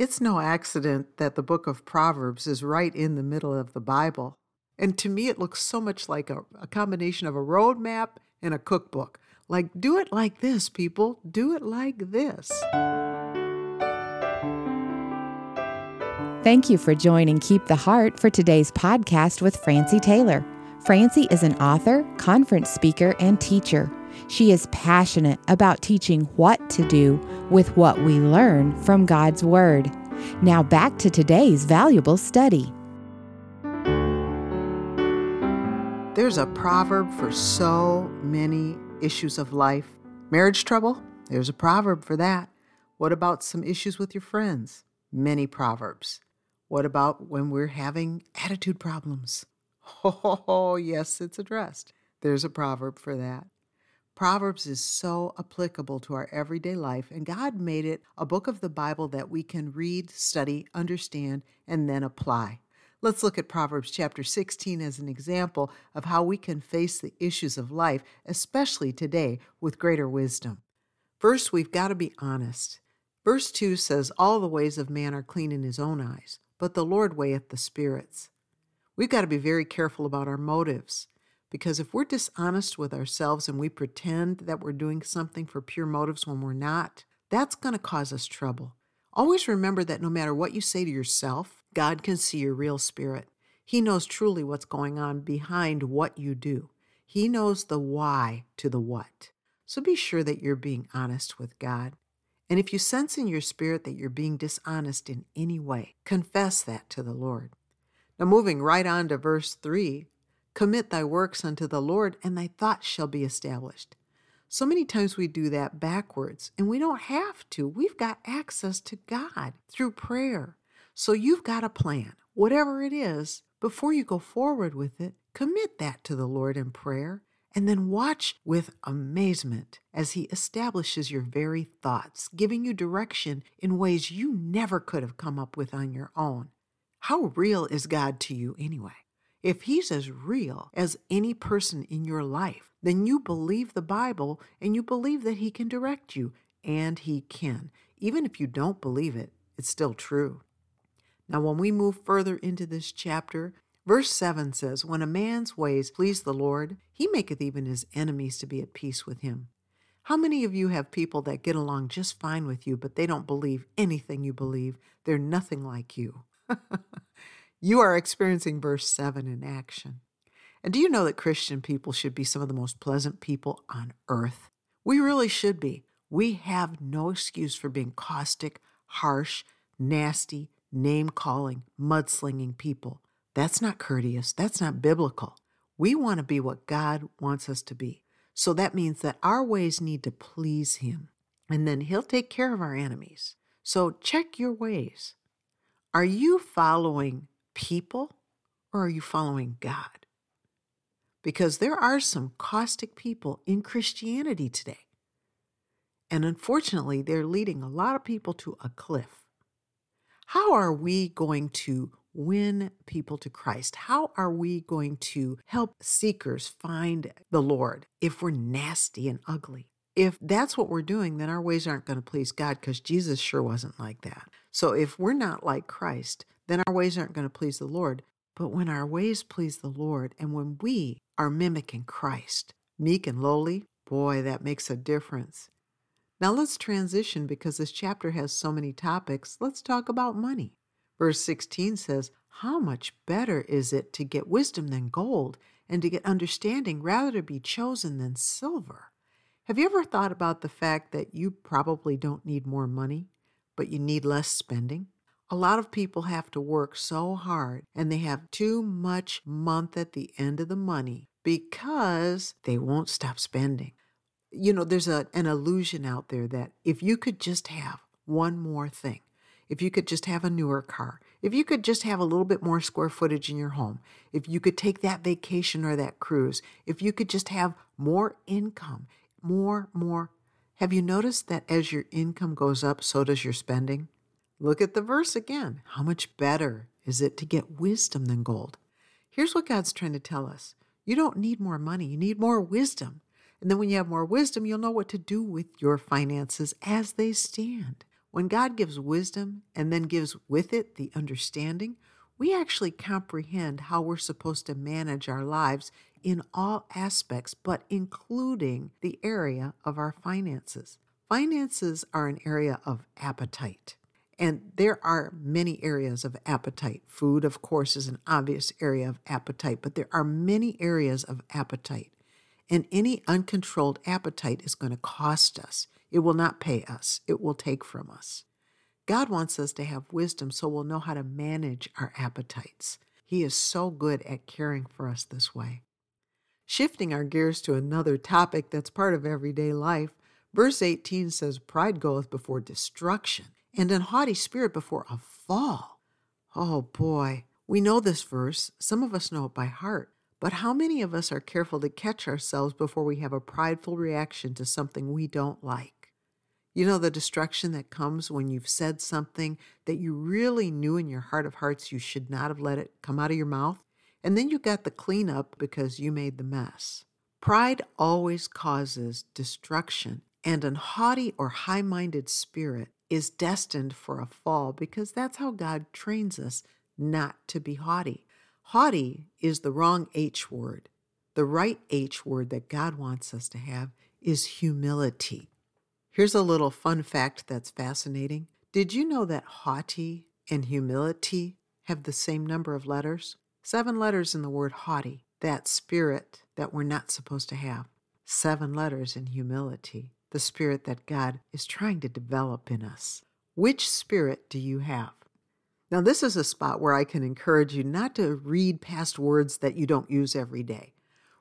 It's no accident that the book of Proverbs is right in the middle of the Bible. And to me, it looks so much like a, a combination of a roadmap and a cookbook. Like, do it like this, people. Do it like this. Thank you for joining Keep the Heart for today's podcast with Francie Taylor. Francie is an author, conference speaker, and teacher. She is passionate about teaching what to do with what we learn from God's Word. Now back to today's valuable study. There's a proverb for so many issues of life. Marriage trouble? There's a proverb for that. What about some issues with your friends? Many proverbs. What about when we're having attitude problems? Oh, yes, it's addressed. There's a proverb for that. Proverbs is so applicable to our everyday life, and God made it a book of the Bible that we can read, study, understand, and then apply. Let's look at Proverbs chapter 16 as an example of how we can face the issues of life, especially today, with greater wisdom. First, we've got to be honest. Verse 2 says, All the ways of man are clean in his own eyes but the Lord weigheth the spirits. We've got to be very careful about our motives because if we're dishonest with ourselves and we pretend that we're doing something for pure motives when we're not, that's going to cause us trouble. Always remember that no matter what you say to yourself, God can see your real spirit. He knows truly what's going on behind what you do. He knows the why to the what. So be sure that you're being honest with God. And if you sense in your spirit that you're being dishonest in any way, confess that to the Lord. Now, moving right on to verse 3 commit thy works unto the Lord, and thy thoughts shall be established. So many times we do that backwards, and we don't have to. We've got access to God through prayer. So you've got a plan, whatever it is, before you go forward with it, commit that to the Lord in prayer and then watch with amazement as He establishes your very thoughts, giving you direction in ways you never could have come up with on your own. How real is God to you anyway? If He's as real as any person in your life, then you believe the Bible and you believe that He can direct you, and He can. Even if you don't believe it, it's still true. Now, when we move further into this chapter, Verse 7 says, When a man's ways please the Lord, he maketh even his enemies to be at peace with him. How many of you have people that get along just fine with you, but they don't believe anything you believe? They're nothing like you. you are experiencing verse 7 in action. And do you know that Christian people should be some of the most pleasant people on earth? We really should be. We have no excuse for being caustic, harsh, nasty, name calling, mudslinging people. That's not courteous. That's not biblical. We want to be what God wants us to be. So that means that our ways need to please Him, and then He'll take care of our enemies. So check your ways. Are you following people or are you following God? Because there are some caustic people in Christianity today. And unfortunately, they're leading a lot of people to a cliff. How are we going to win people to Christ? How are we going to help seekers find the Lord if we're nasty and ugly? If that's what we're doing, then our ways aren't going to please God because Jesus sure wasn't like that. So if we're not like Christ, then our ways aren't going to please the Lord. But when our ways please the Lord and when we are mimicking Christ, meek and lowly, boy, that makes a difference. Now let's transition because this chapter has so many topics. Let's talk about money. Verse 16 says, How much better is it to get wisdom than gold, and to get understanding rather to be chosen than silver? Have you ever thought about the fact that you probably don't need more money, but you need less spending? A lot of people have to work so hard and they have too much month at the end of the money because they won't stop spending. You know, there's a, an illusion out there that if you could just have one more thing, if you could just have a newer car, if you could just have a little bit more square footage in your home, if you could take that vacation or that cruise, if you could just have more income, more, more. Have you noticed that as your income goes up, so does your spending? Look at the verse again. How much better is it to get wisdom than gold? Here's what God's trying to tell us you don't need more money, you need more wisdom. And then when you have more wisdom, you'll know what to do with your finances as they stand. When God gives wisdom and then gives with it the understanding, we actually comprehend how we're supposed to manage our lives in all aspects, but including the area of our finances. Finances are an area of appetite. And there are many areas of appetite. Food, of course, is an obvious area of appetite, but there are many areas of appetite. And any uncontrolled appetite is going to cost us. It will not pay us, it will take from us. God wants us to have wisdom so we'll know how to manage our appetites. He is so good at caring for us this way. Shifting our gears to another topic that's part of everyday life, verse 18 says, Pride goeth before destruction, and an haughty spirit before a fall. Oh boy, we know this verse. Some of us know it by heart. But how many of us are careful to catch ourselves before we have a prideful reaction to something we don't like? You know, the destruction that comes when you've said something that you really knew in your heart of hearts you should not have let it come out of your mouth, and then you got the cleanup because you made the mess. Pride always causes destruction, and an haughty or high minded spirit is destined for a fall because that's how God trains us not to be haughty. Haughty is the wrong H word. The right H word that God wants us to have is humility. Here's a little fun fact that's fascinating. Did you know that haughty and humility have the same number of letters? Seven letters in the word haughty, that spirit that we're not supposed to have. Seven letters in humility, the spirit that God is trying to develop in us. Which spirit do you have? Now, this is a spot where I can encourage you not to read past words that you don't use every day.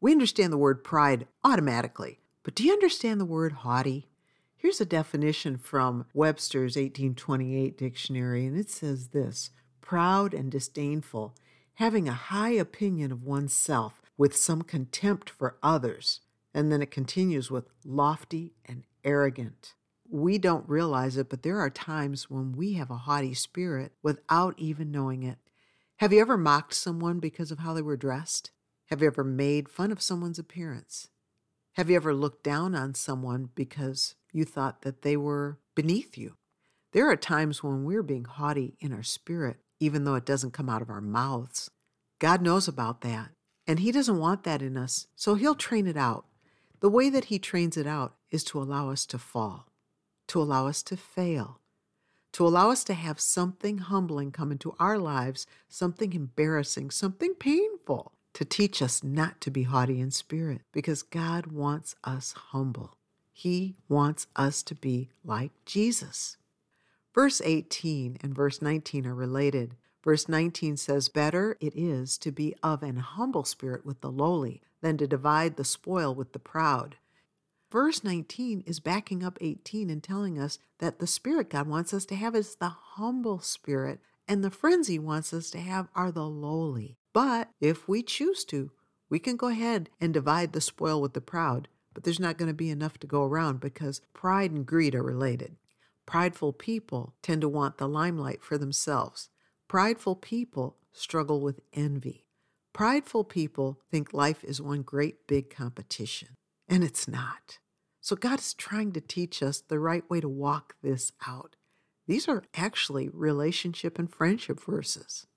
We understand the word pride automatically, but do you understand the word haughty? Here's a definition from Webster's 1828 dictionary, and it says this proud and disdainful, having a high opinion of oneself with some contempt for others. And then it continues with lofty and arrogant. We don't realize it, but there are times when we have a haughty spirit without even knowing it. Have you ever mocked someone because of how they were dressed? Have you ever made fun of someone's appearance? Have you ever looked down on someone because you thought that they were beneath you? There are times when we're being haughty in our spirit, even though it doesn't come out of our mouths. God knows about that, and He doesn't want that in us, so He'll train it out. The way that He trains it out is to allow us to fall, to allow us to fail, to allow us to have something humbling come into our lives, something embarrassing, something painful to teach us not to be haughty in spirit because God wants us humble. He wants us to be like Jesus. Verse 18 and verse 19 are related. Verse 19 says, Better it is to be of an humble spirit with the lowly than to divide the spoil with the proud. Verse 19 is backing up 18 and telling us that the spirit God wants us to have is the humble spirit, and the friends He wants us to have are the lowly. But if we choose to, we can go ahead and divide the spoil with the proud, but there's not going to be enough to go around because pride and greed are related. Prideful people tend to want the limelight for themselves. Prideful people struggle with envy. Prideful people think life is one great big competition, and it's not. So, God is trying to teach us the right way to walk this out. These are actually relationship and friendship verses.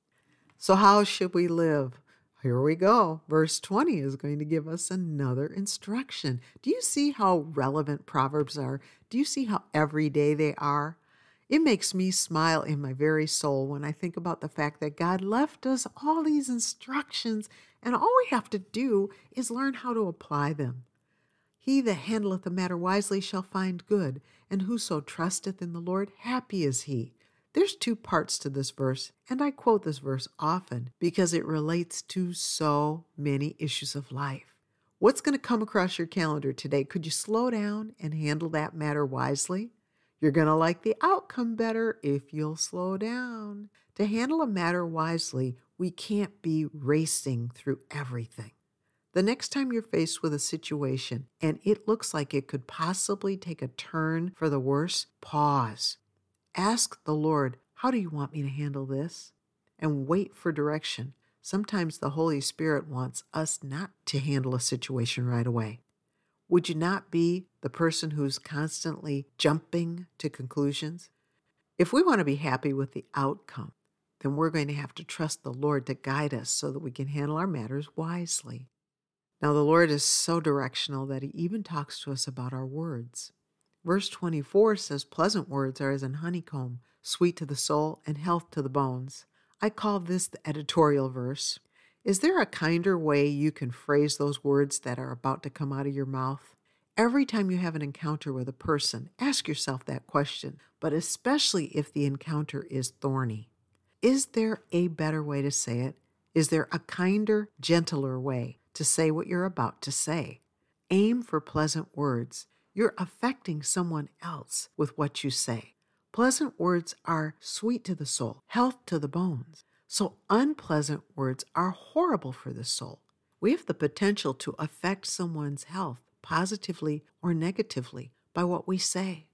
So, how should we live? Here we go. Verse 20 is going to give us another instruction. Do you see how relevant Proverbs are? Do you see how everyday they are? It makes me smile in my very soul when I think about the fact that God left us all these instructions, and all we have to do is learn how to apply them. He that handleth the matter wisely shall find good, and whoso trusteth in the Lord, happy is he. There's two parts to this verse, and I quote this verse often because it relates to so many issues of life. What's going to come across your calendar today? Could you slow down and handle that matter wisely? You're going to like the outcome better if you'll slow down. To handle a matter wisely, we can't be racing through everything. The next time you're faced with a situation and it looks like it could possibly take a turn for the worse, pause. Ask the Lord, How do you want me to handle this? And wait for direction. Sometimes the Holy Spirit wants us not to handle a situation right away. Would you not be the person who's constantly jumping to conclusions? If we want to be happy with the outcome, then we're going to have to trust the Lord to guide us so that we can handle our matters wisely. Now, the Lord is so directional that He even talks to us about our words. Verse 24 says, Pleasant words are as an honeycomb, sweet to the soul and health to the bones. I call this the editorial verse. Is there a kinder way you can phrase those words that are about to come out of your mouth? Every time you have an encounter with a person, ask yourself that question, but especially if the encounter is thorny. Is there a better way to say it? Is there a kinder, gentler way to say what you're about to say? Aim for pleasant words. You're affecting someone else with what you say. Pleasant words are sweet to the soul, health to the bones. So unpleasant words are horrible for the soul. We have the potential to affect someone's health positively or negatively by what we say.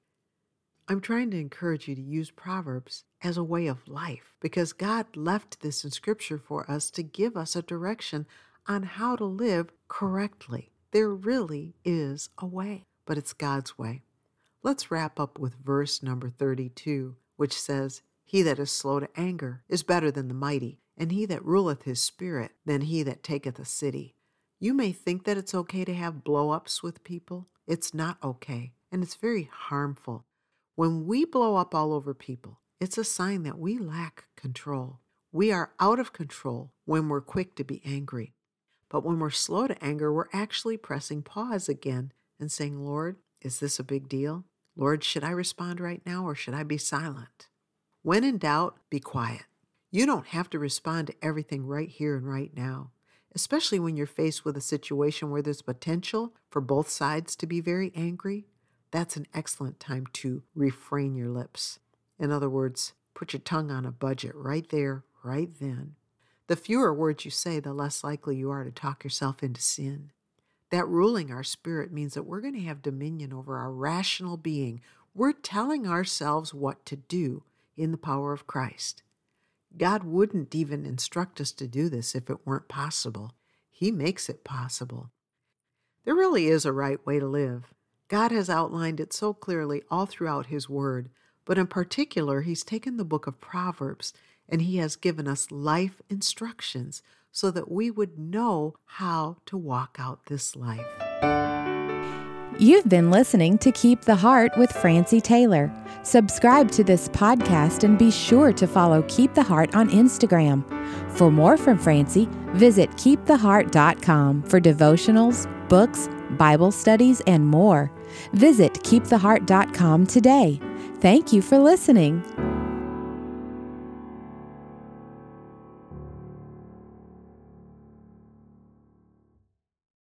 I'm trying to encourage you to use Proverbs as a way of life because God left this in Scripture for us to give us a direction on how to live correctly. There really is a way, but it's God's way. Let's wrap up with verse number 32, which says, He that is slow to anger is better than the mighty, and he that ruleth his spirit than he that taketh a city. You may think that it's okay to have blow ups with people. It's not okay, and it's very harmful. When we blow up all over people, it's a sign that we lack control. We are out of control when we're quick to be angry. But when we're slow to anger, we're actually pressing pause again and saying, Lord, is this a big deal? Lord, should I respond right now or should I be silent? When in doubt, be quiet. You don't have to respond to everything right here and right now, especially when you're faced with a situation where there's potential for both sides to be very angry that's an excellent time to refrain your lips. In other words, put your tongue on a budget right there, right then. The fewer words you say, the less likely you are to talk yourself into sin. That ruling our spirit means that we're going to have dominion over our rational being. We're telling ourselves what to do in the power of Christ. God wouldn't even instruct us to do this if it weren't possible. He makes it possible. There really is a right way to live. God has outlined it so clearly all throughout His Word, but in particular, He's taken the book of Proverbs and He has given us life instructions so that we would know how to walk out this life. You've been listening to Keep the Heart with Francie Taylor. Subscribe to this podcast and be sure to follow Keep the Heart on Instagram. For more from Francie, visit keeptheheart.com for devotionals, books, Bible studies, and more. Visit keeptheheart.com today. Thank you for listening.